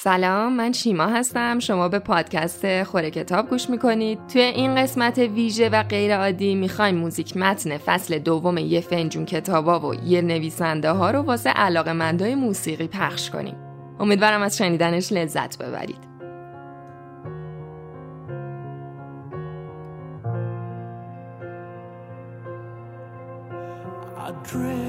سلام من شیما هستم. شما به پادکست خوره کتاب گوش می‌کنید. توی این قسمت ویژه و غیر عادی می‌خوایم موزیک متن فصل دوم یه فنجون کتابا و یه نویسنده ها رو واسه علاقه مندای موسیقی پخش کنیم. امیدوارم از شنیدنش لذت ببرید. I dream.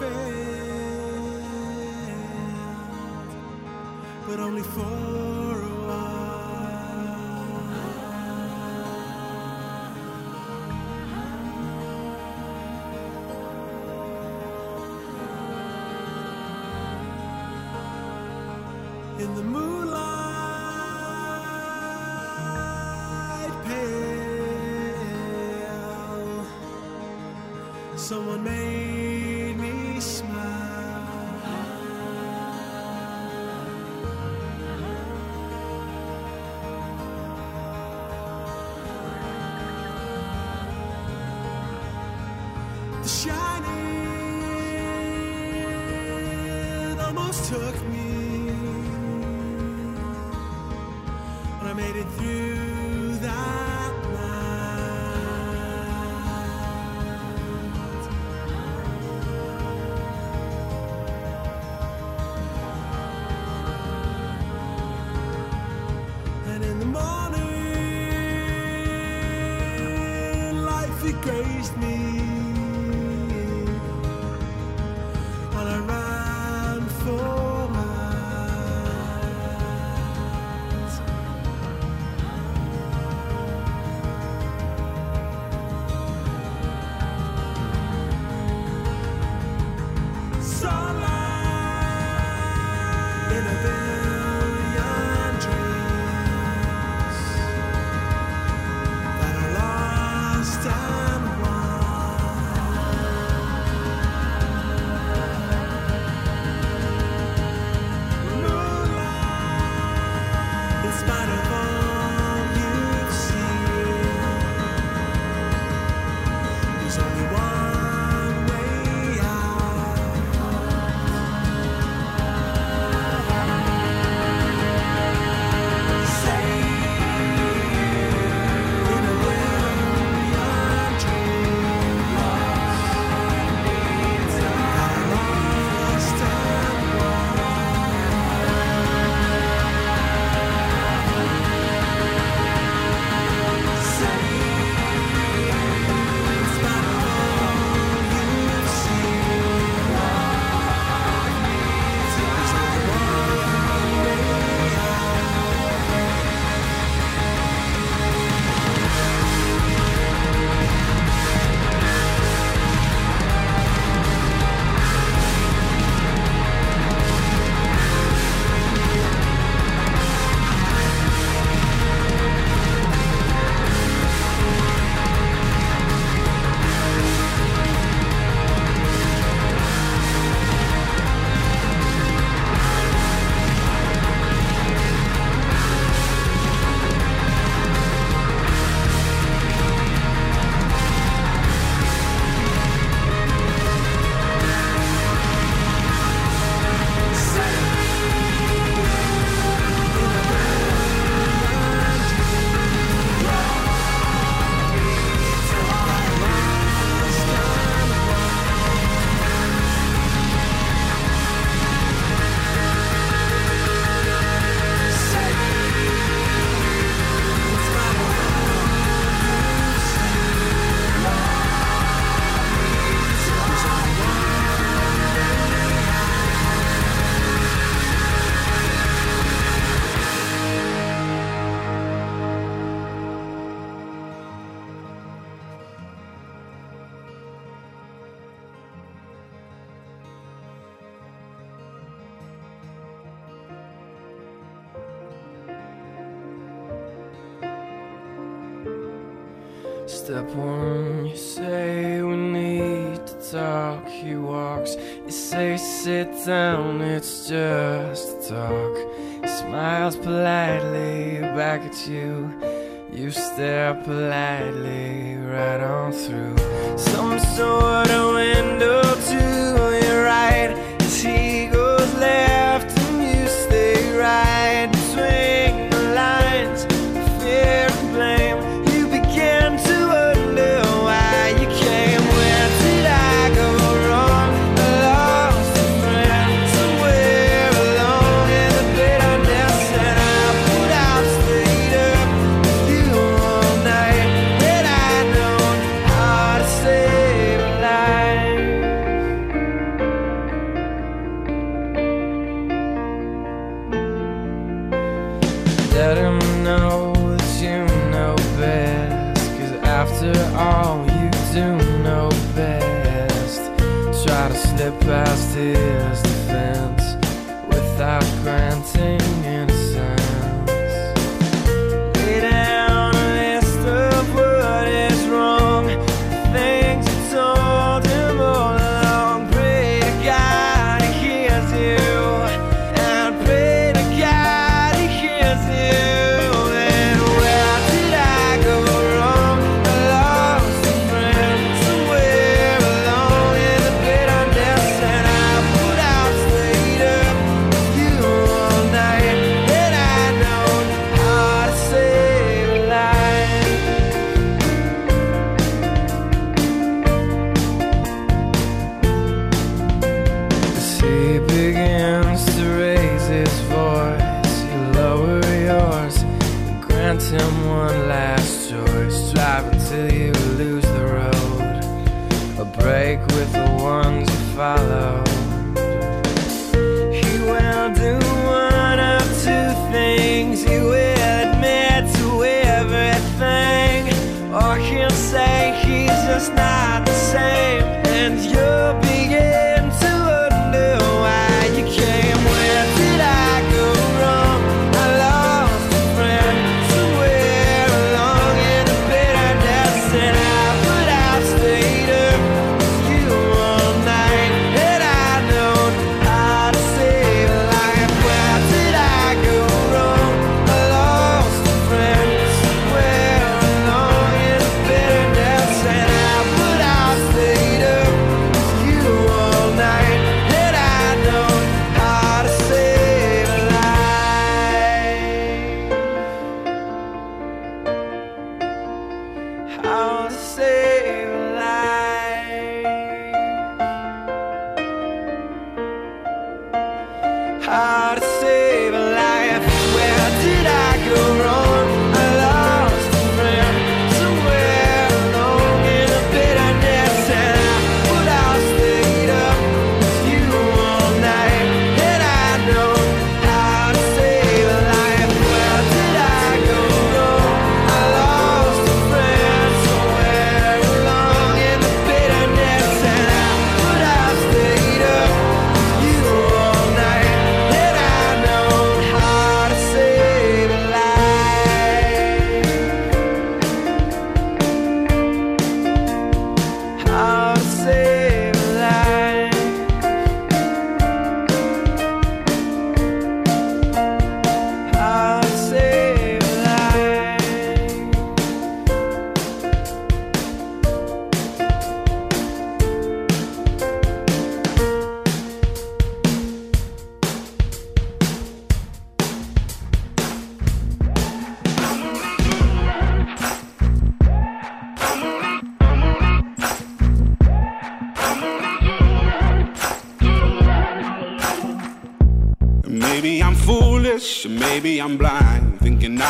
failed, but only for a while. In the moonlight, pale, someone made. took me. And I made it through that night. And in the morning life it grazed me.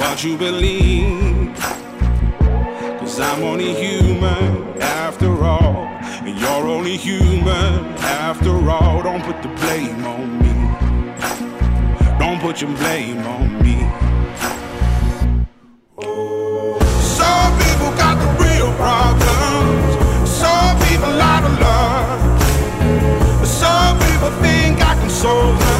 what you believe? Cause I'm only human after all. And you're only human after all. Don't put the blame on me. Don't put your blame on me. Some people got the real problems. Some people out of love. Some people think I can solve them.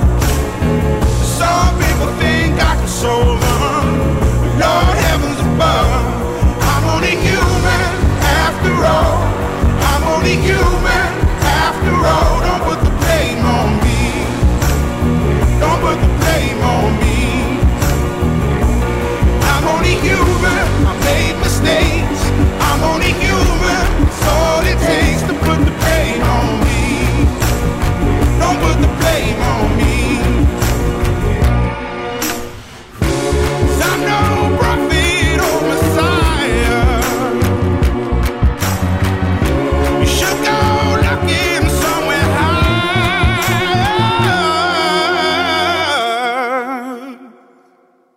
so.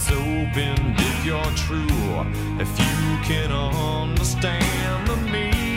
it's open if you're true, if you can understand the meaning.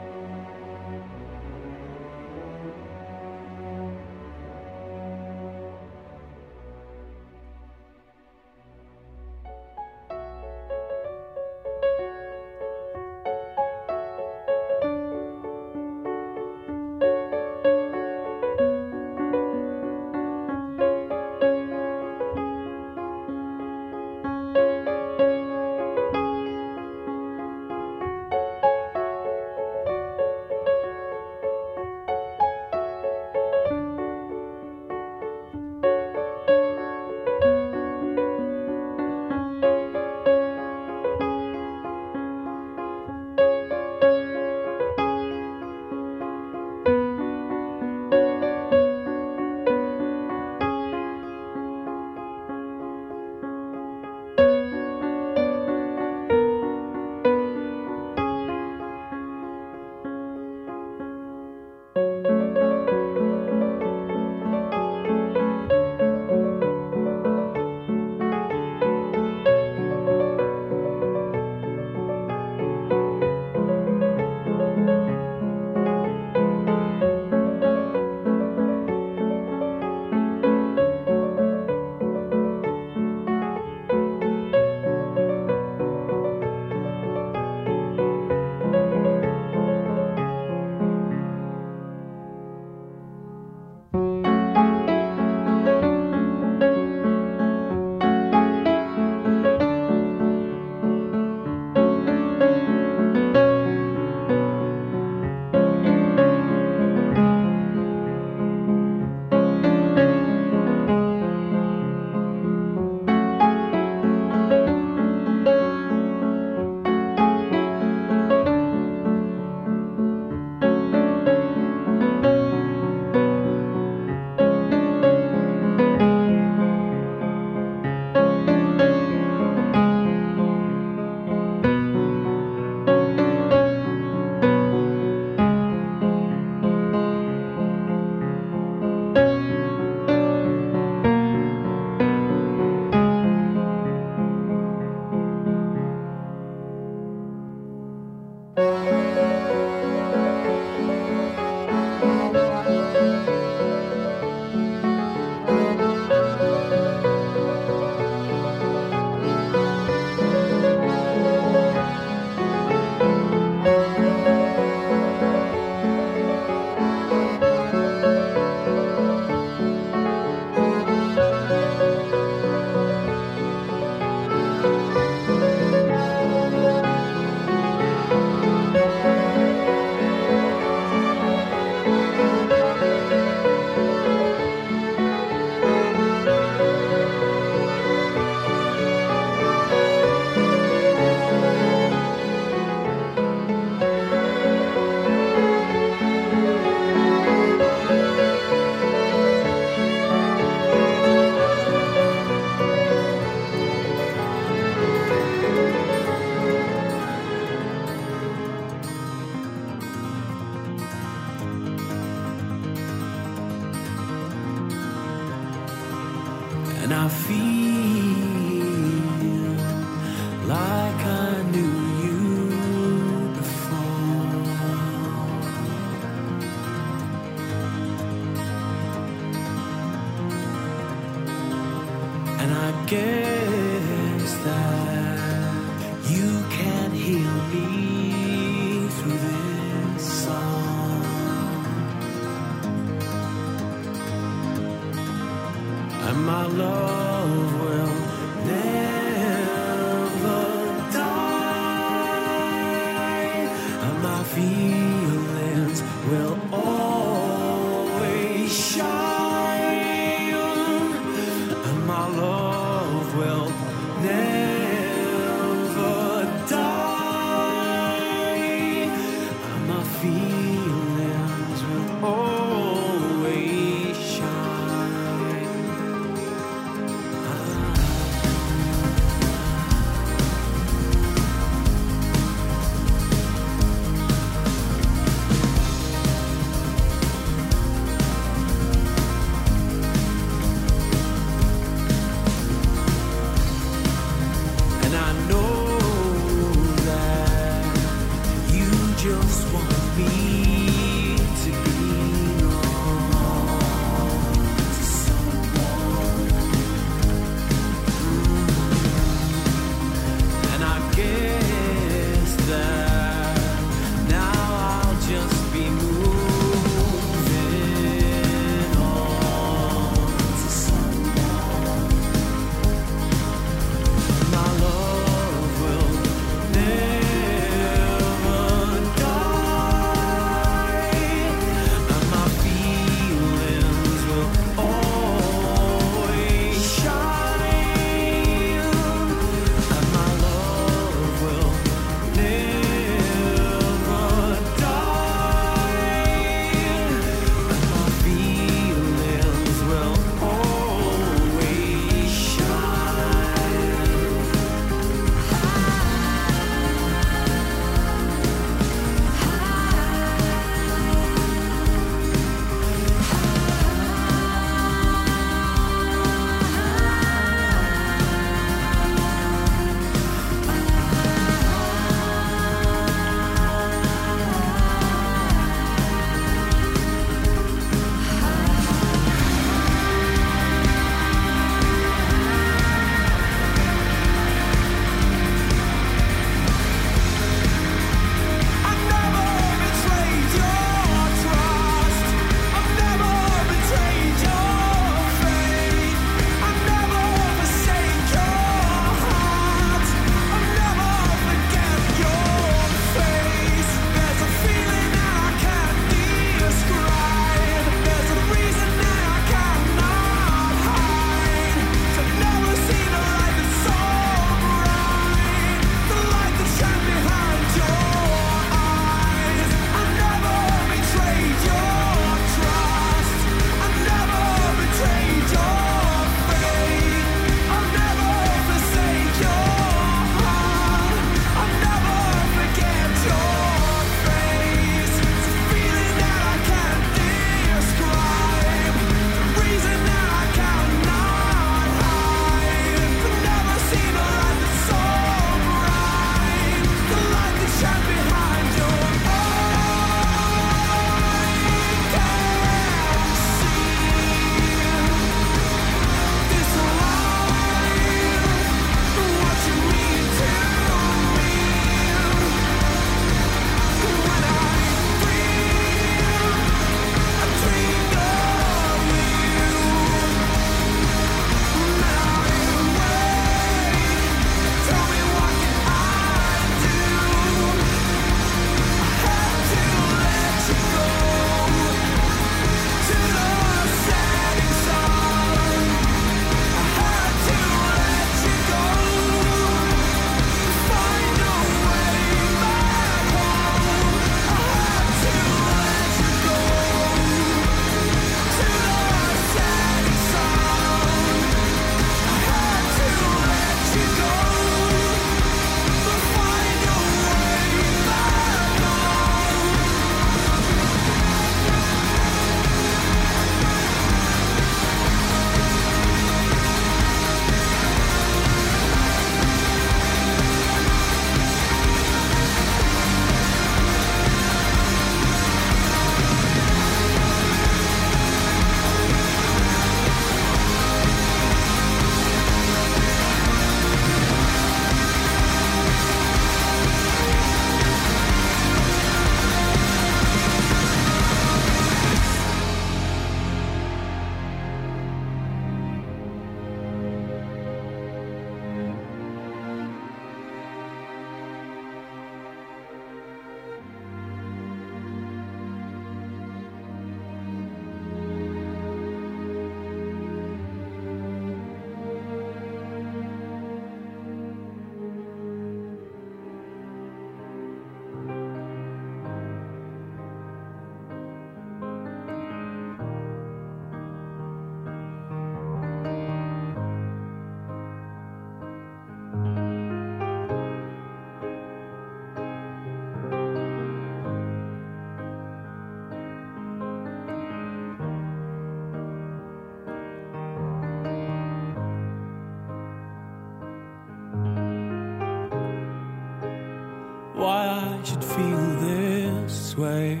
way.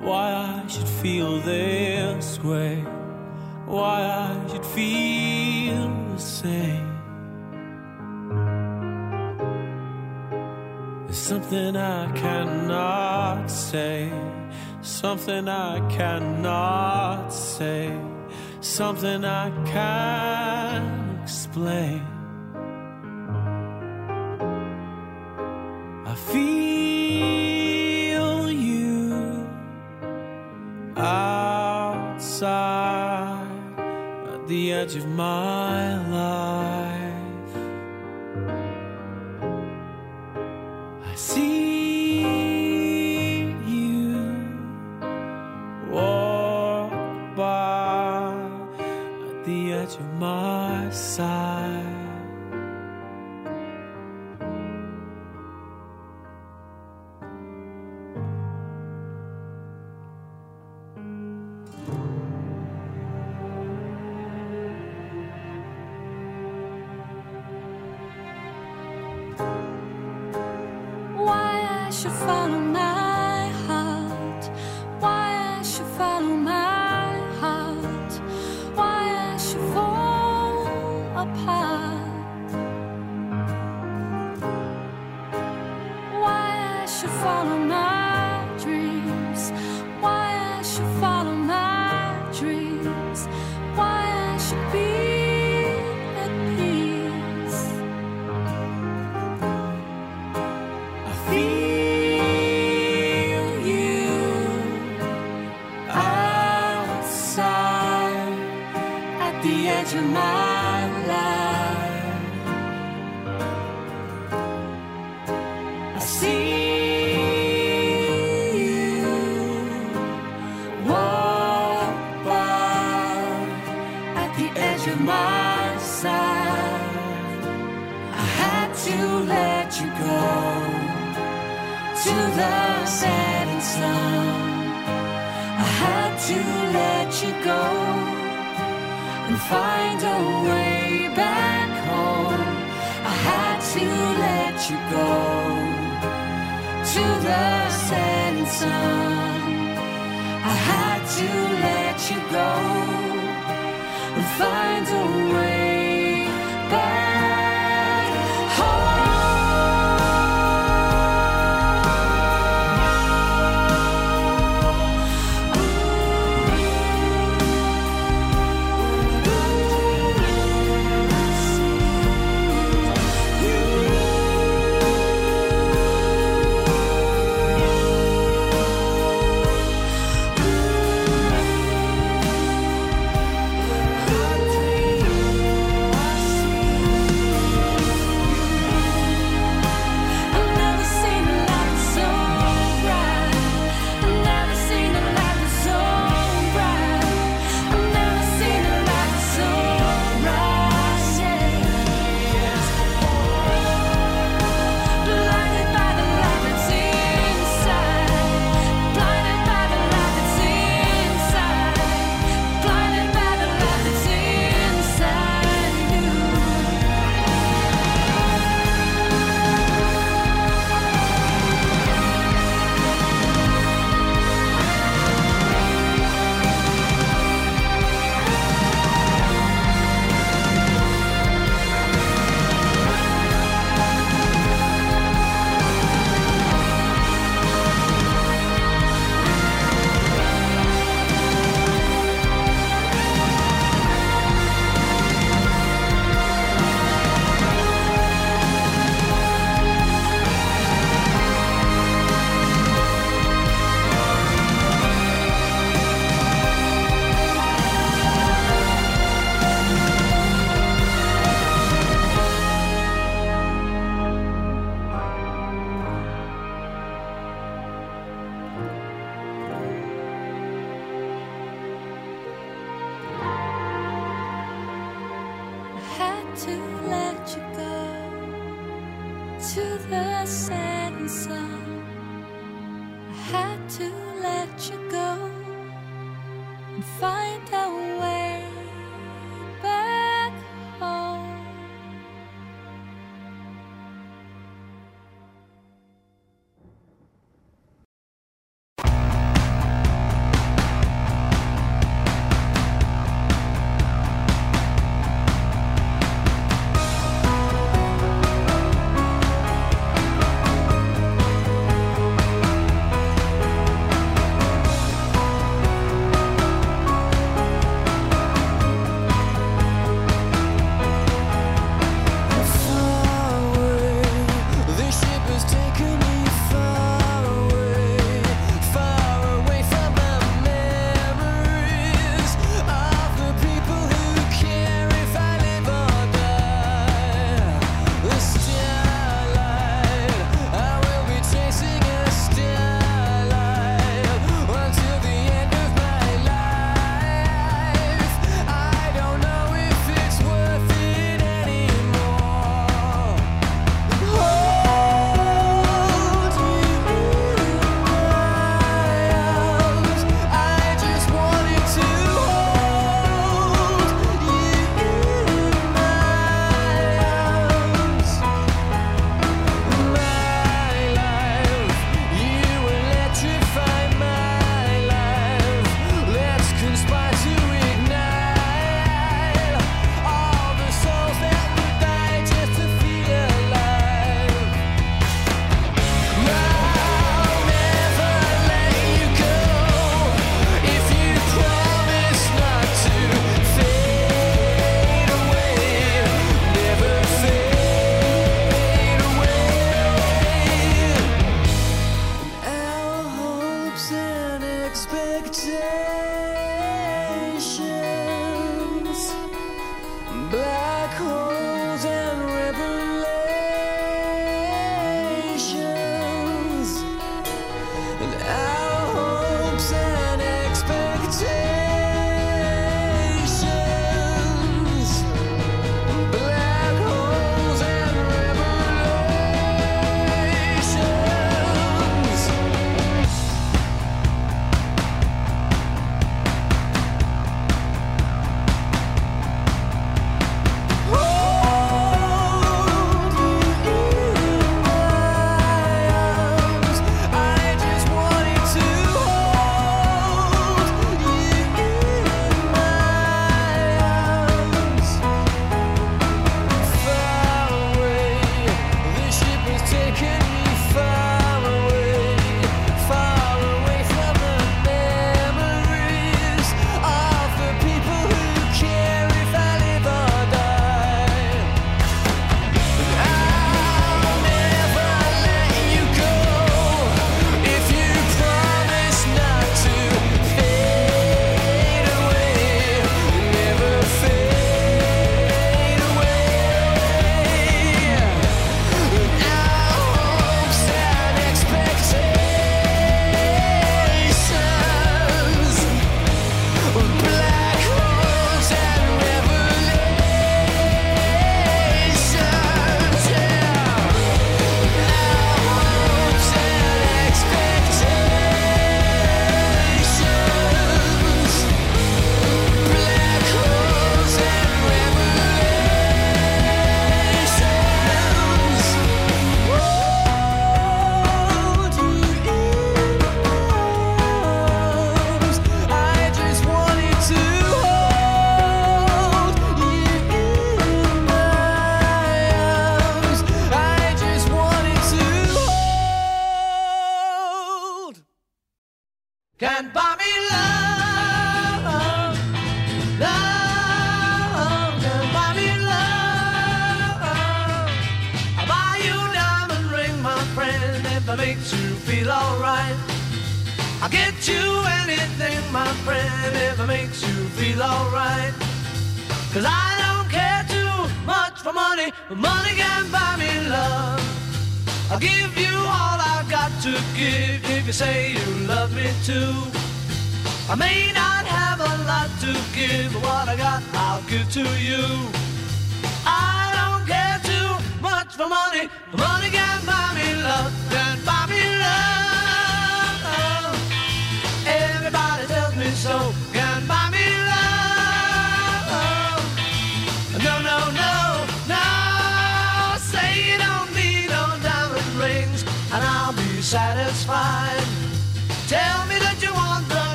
Why I should feel this way. Why I should feel the same. There's something I cannot say. Something I cannot say. Something I can't explain.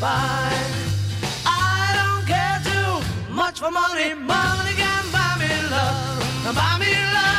fine. I don't care too much for money. Money can buy me love. Buy me love.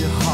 Your heart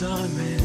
this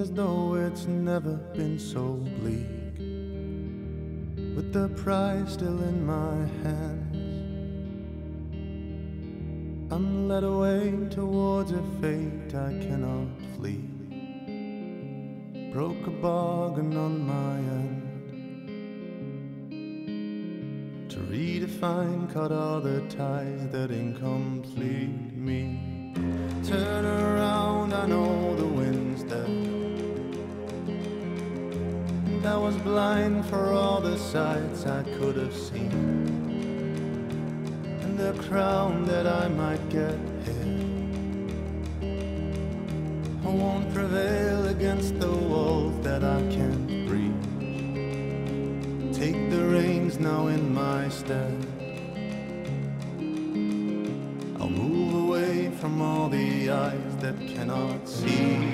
as though it's never been so bleak. With the prize still in my hands, I'm led away towards a fate I cannot flee. Broke a bargain on my end. To redefine, cut all the ties that incomplete me. Blind for all the sights I could have seen. And the crown that I might get here. I won't prevail against the walls that I can't breach. Take the reins now in my stead. I'll move away from all the eyes that cannot see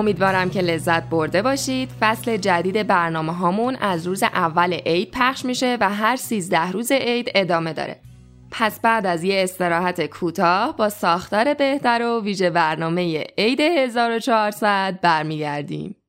امیدوارم که لذت برده باشید. فصل جدید برنامه هامون از روز اول عید پخش میشه و هر 13 روز عید ادامه داره. پس بعد از یه استراحت کوتاه با ساختار بهتر و ویژه برنامه عید 1400 برمیگردیم.